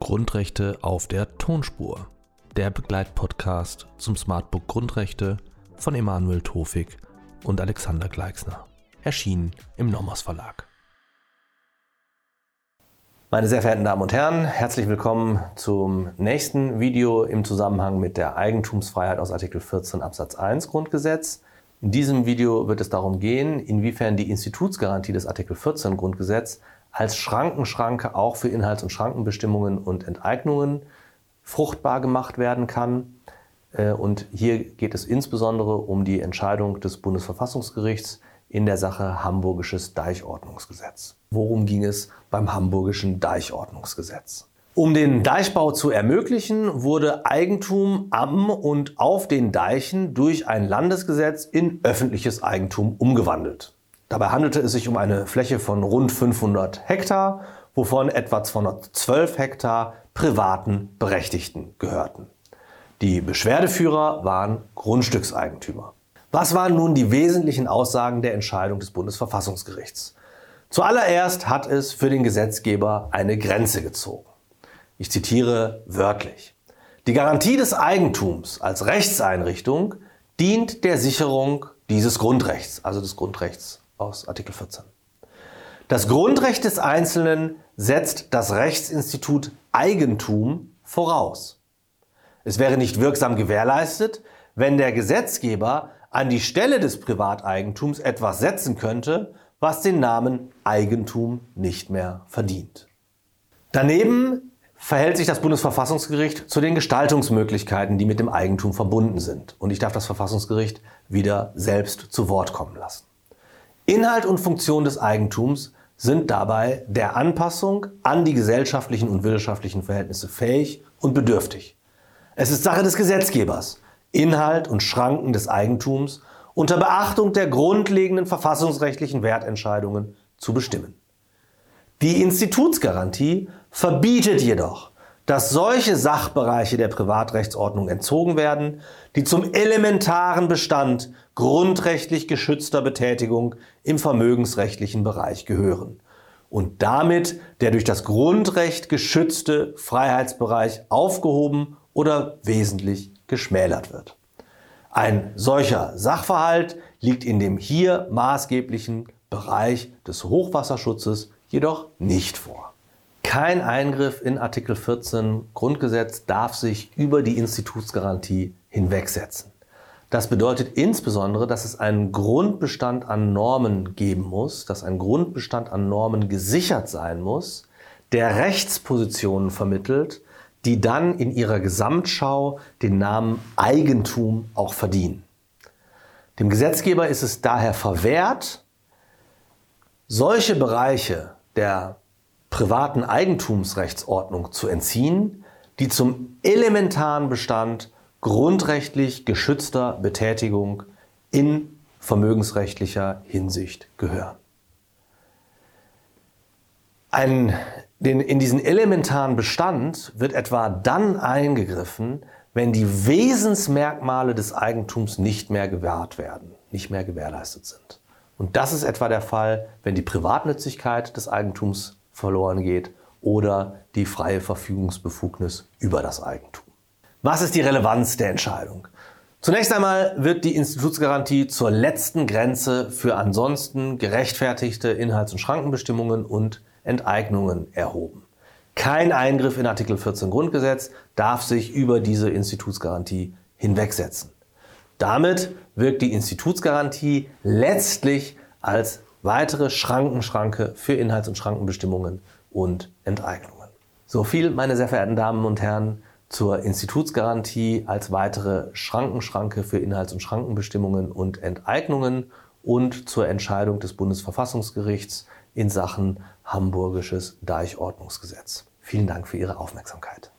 Grundrechte auf der Tonspur. Der Begleitpodcast zum Smartbook Grundrechte von Emanuel Tofik und Alexander Gleixner. Erschienen im Nomos Verlag. Meine sehr verehrten Damen und Herren, herzlich willkommen zum nächsten Video im Zusammenhang mit der Eigentumsfreiheit aus Artikel 14 Absatz 1 Grundgesetz. In diesem Video wird es darum gehen, inwiefern die Institutsgarantie des Artikel 14 Grundgesetz als Schrankenschranke auch für Inhalts- und Schrankenbestimmungen und Enteignungen fruchtbar gemacht werden kann. Äh, und hier geht es insbesondere um die Entscheidung des Bundesverfassungsgerichts in der Sache Hamburgisches Deichordnungsgesetz. Worum ging es beim Hamburgischen Deichordnungsgesetz? Um den Deichbau zu ermöglichen, wurde Eigentum am und auf den Deichen durch ein Landesgesetz in öffentliches Eigentum umgewandelt. Dabei handelte es sich um eine Fläche von rund 500 Hektar, wovon etwa 212 Hektar privaten Berechtigten gehörten. Die Beschwerdeführer waren Grundstückseigentümer. Was waren nun die wesentlichen Aussagen der Entscheidung des Bundesverfassungsgerichts? Zuallererst hat es für den Gesetzgeber eine Grenze gezogen. Ich zitiere wörtlich. Die Garantie des Eigentums als Rechtseinrichtung dient der Sicherung dieses Grundrechts, also des Grundrechts aus Artikel 14. Das Grundrecht des Einzelnen setzt das Rechtsinstitut Eigentum voraus. Es wäre nicht wirksam gewährleistet, wenn der Gesetzgeber an die Stelle des Privateigentums etwas setzen könnte, was den Namen Eigentum nicht mehr verdient. Daneben verhält sich das Bundesverfassungsgericht zu den Gestaltungsmöglichkeiten, die mit dem Eigentum verbunden sind. Und ich darf das Verfassungsgericht wieder selbst zu Wort kommen lassen. Inhalt und Funktion des Eigentums sind dabei der Anpassung an die gesellschaftlichen und wirtschaftlichen Verhältnisse fähig und bedürftig. Es ist Sache des Gesetzgebers, Inhalt und Schranken des Eigentums unter Beachtung der grundlegenden verfassungsrechtlichen Wertentscheidungen zu bestimmen. Die Institutsgarantie verbietet jedoch, dass solche Sachbereiche der Privatrechtsordnung entzogen werden, die zum elementaren Bestand grundrechtlich geschützter Betätigung im vermögensrechtlichen Bereich gehören und damit der durch das Grundrecht geschützte Freiheitsbereich aufgehoben oder wesentlich geschmälert wird. Ein solcher Sachverhalt liegt in dem hier maßgeblichen Bereich des Hochwasserschutzes jedoch nicht vor. Kein Eingriff in Artikel 14 Grundgesetz darf sich über die Institutsgarantie hinwegsetzen. Das bedeutet insbesondere, dass es einen Grundbestand an Normen geben muss, dass ein Grundbestand an Normen gesichert sein muss, der Rechtspositionen vermittelt, die dann in ihrer Gesamtschau den Namen Eigentum auch verdienen. Dem Gesetzgeber ist es daher verwehrt, solche Bereiche der privaten Eigentumsrechtsordnung zu entziehen, die zum elementaren Bestand grundrechtlich geschützter Betätigung in vermögensrechtlicher Hinsicht gehören. Ein den, in diesen elementaren Bestand wird etwa dann eingegriffen, wenn die Wesensmerkmale des Eigentums nicht mehr gewahrt werden, nicht mehr gewährleistet sind. Und das ist etwa der Fall, wenn die Privatnützigkeit des Eigentums verloren geht oder die freie Verfügungsbefugnis über das Eigentum. Was ist die Relevanz der Entscheidung? Zunächst einmal wird die Institutsgarantie zur letzten Grenze für ansonsten gerechtfertigte Inhalts- und Schrankenbestimmungen und Enteignungen erhoben. Kein Eingriff in Artikel 14 Grundgesetz darf sich über diese Institutsgarantie hinwegsetzen. Damit wirkt die Institutsgarantie letztlich als weitere Schrankenschranke für Inhalts- und Schrankenbestimmungen und Enteignungen. So viel, meine sehr verehrten Damen und Herren, zur Institutsgarantie als weitere Schrankenschranke für Inhalts- und Schrankenbestimmungen und Enteignungen und zur Entscheidung des Bundesverfassungsgerichts in Sachen Hamburgisches Deichordnungsgesetz. Vielen Dank für Ihre Aufmerksamkeit.